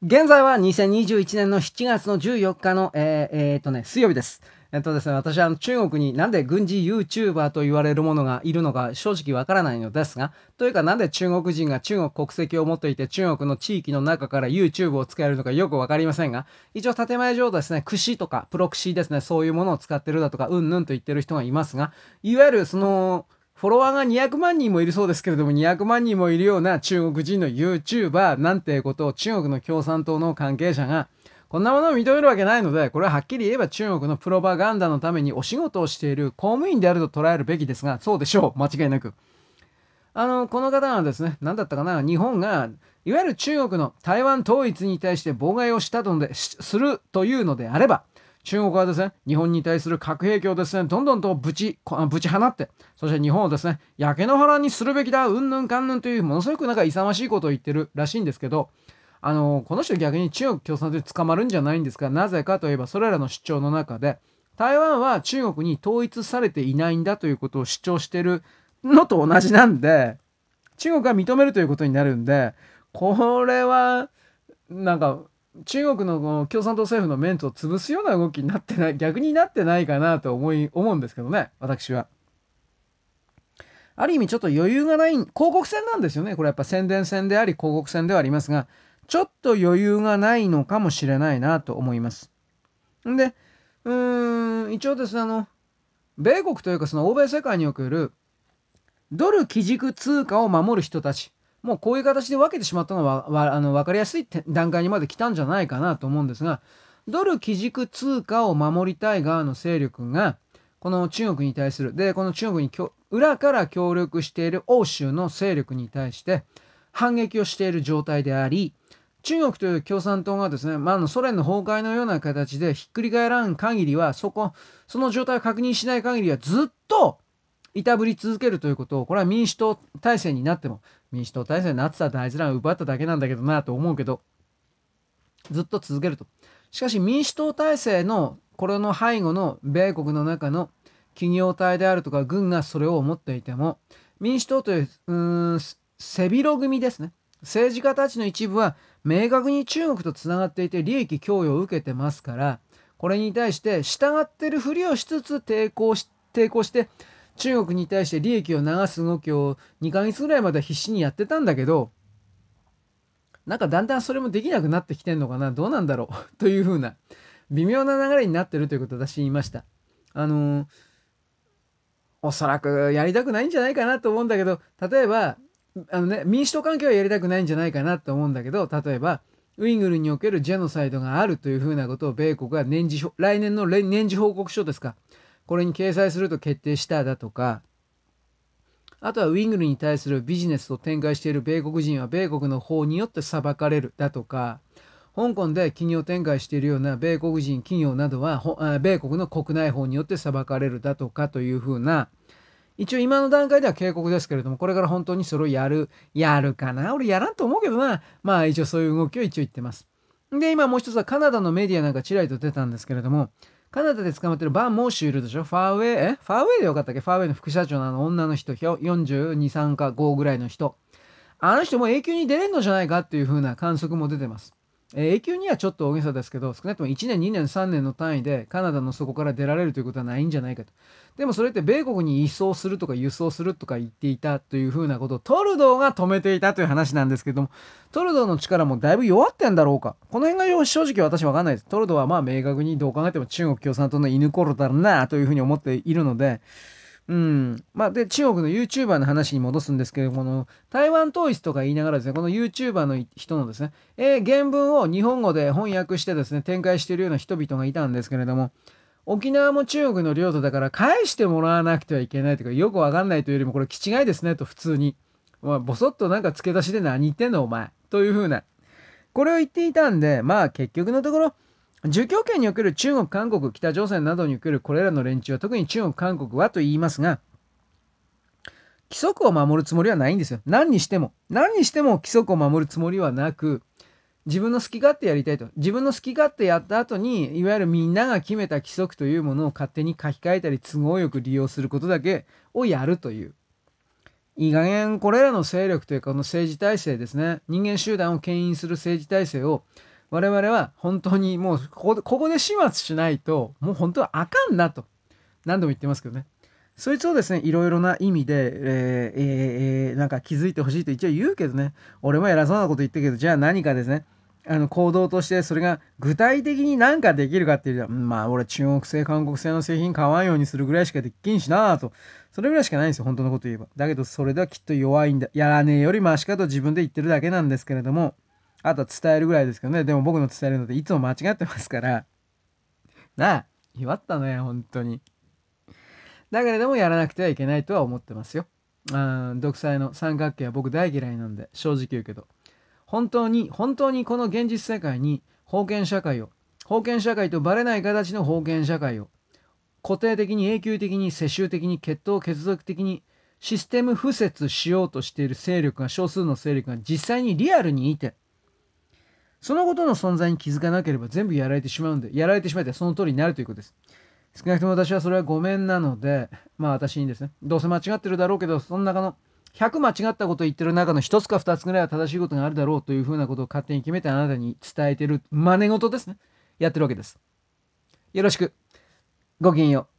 現在は2021年の7月の14日の、えー、えー、とね、水曜日です。えっとですね、私は中国になんで軍事 YouTuber と言われるものがいるのか正直わからないのですが、というかなんで中国人が中国国籍を持っていて中国の地域の中から YouTube を使えるのかよくわかりませんが、一応建前上ですね、串とかプロクシーですね、そういうものを使ってるだとか、うんぬんと言ってる人がいますが、いわゆるその、フォロワーが200万人もいるそうですけれども、200万人もいるような中国人の YouTuber なんてことを中国の共産党の関係者が、こんなものを認めるわけないので、これははっきり言えば中国のプロパガンダのためにお仕事をしている公務員であると捉えるべきですが、そうでしょう。間違いなく。あの、この方はですね、何だったかな、日本が、いわゆる中国の台湾統一に対して妨害をしたので、するというのであれば、中国はですね、日本に対する核兵器をですね、どんどんとぶち、ぶち放って、そして日本をですね、焼け野原にするべきだ、うんぬんかんぬんという、ものすごくなんか勇ましいことを言ってるらしいんですけど、あの、この人逆に中国共産党に捕まるんじゃないんですが、なぜかといえば、それらの主張の中で、台湾は中国に統一されていないんだということを主張してるのと同じなんで、中国が認めるということになるんで、これは、なんか、中国の共産党政府のメンツを潰すような動きになってない、逆になってないかなと思い、思うんですけどね、私は。ある意味ちょっと余裕がない、広告戦なんですよね。これやっぱ宣伝戦であり広告戦ではありますが、ちょっと余裕がないのかもしれないなと思います。んで、うーん、一応ですね、あの、米国というかその欧米世界におけるドル基軸通貨を守る人たち、もうこういう形で分けてしまったのはわあの分かりやすい段階にまで来たんじゃないかなと思うんですが、ドル基軸通貨を守りたい側の勢力が、この中国に対する、で、この中国に裏から協力している欧州の勢力に対して反撃をしている状態であり、中国という共産党がですね、まあ、のソ連の崩壊のような形でひっくり返らん限りは、そこ、その状態を確認しない限りはずっといたぶり続けるということを、これは民主党体制になっても、民主党体制になってたってあいつら奪っただけなんだけどなと思うけど、ずっと続けると。しかし民主党体制のこれの背後の米国の中の企業体であるとか軍がそれを思っていても、民主党という、うん、背広組ですね。政治家たちの一部は明確に中国とつながっていて利益供与を受けてますから、これに対して従ってるふりをしつつ抵抗し、抵抗して中国に対して利益を流す動きを2ヶ月ぐらいまで必死にやってたんだけど、なんかだんだんそれもできなくなってきてんのかな？どうなんだろう？というふうな微妙な流れになってるということを私言いました。あのー、おそらくやりたくないんじゃないかなと思うんだけど、例えば、あのね、民主党関係はやりたくないんじゃないかなと思うんだけど、例えば、ウイグルにおけるジェノサイドがあるというふうなことを米国が年次、来年の年次報告書ですか？これに掲載すると決定しただとか、あとはウイグルに対するビジネスを展開している米国人は米国の法によって裁かれるだとか、香港で企業展開しているような米国人企業などは、米国の国内法によって裁かれるだとかというふうな、一応今の段階では警告ですけれども、これから本当にそれをやる、やるかな？俺やらんと思うけどな。まあ一応そういう動きを一応言ってます。で、今もう一つはカナダのメディアなんかちらりと出たんですけれども、カナダで捕まってるバン・モーシュいるでしょ？ファーウェイ、え？ファーウェイでよかったっけ？ファーウェイの副社長のあの女の人、42、3か5ぐらいの人。あの人も永久に出れんのじゃないかっていう風な観測も出てます。え永久にはちょっと大げさですけど、少なくとも1年、2年、3年の単位でカナダの底から出られるということはないんじゃないかと。でもそれって米国に移送するとか輸送するとか言っていたというふうなことをトルドーが止めていたという話なんですけども、トルドーの力もだいぶ弱ってんだろうか。この辺が正直私わかんないです。トルドーはまあ明確にどう考えても中国共産党の犬頃だろうなというふうに思っているので、うん。まあ、で、中国の YouTuber の話に戻すんですけども、この台湾統一とか言いながらですね、この YouTuber の人のですね、えー、原文を日本語で翻訳してですね、展開しているような人々がいたんですけれども、沖縄も中国の領土だから返してもらわなくてはいけないというか、よくわかんないというよりも、これ、気違いですね、と普通に。まあ、ぼそっとなんか付け出しで何言ってんの、お前。というふうな。これを言っていたんで、まあ、結局のところ、儒教圏における中国、韓国、北朝鮮などにおけるこれらの連中は特に中国、韓国はと言いますが、規則を守るつもりはないんですよ。何にしても。何にしても規則を守るつもりはなく、自分の好き勝手やりたいと。自分の好き勝手やった後に、いわゆるみんなが決めた規則というものを勝手に書き換えたり、都合よく利用することだけをやるという。いい加減これらの勢力というかこの政治体制ですね人間集団を牽引する政治体制を我々は本当にもうここでここで始末しないともう本当はあかんなと何度も言ってますけどね。そいつをですねいろいろな意味で、えーえー、なんか気づいてほしいと一応言うけどね俺も偉そうなこと言ってるけどじゃあ何かですねあの行動としてそれが具体的に何かできるかっていうと、まあ俺中国製韓国製の製品買わんようにするぐらいしかできんしなと。それぐらいしかないんですよ本当のこと言えば。だけどそれではきっと弱いんだやらねえよりマシかと自分で言ってるだけなんですけれども。あとは伝えるぐらいですけどね。でも僕の伝えるのっていつも間違ってますから。なあ弱ったね本当に。だけれどもやらなくてはいけないとは思ってますよ。あ独裁の三角形は僕大嫌いなんで正直言うけど。本当に本当にこの現実世界に封建社会を封建社会とバレない形の封建社会を固定的に永久的に世襲的に血統血族的にシステム敷設しようとしている勢力が少数の勢力が実際にリアルにいてそのことの存在に気づかなければ全部やられてしまうんでやられてしまってその通りになるということです少なくとも私はそれはごめんなのでまあ私にですねどうせ間違ってるだろうけどその中の100間違ったことを言ってる中の1つか2つぐらいは正しいことがあるだろうというふうなことを勝手に決めてあなたに伝えてる真似事ですね。やってるわけです。よろしく。ごきげんよう。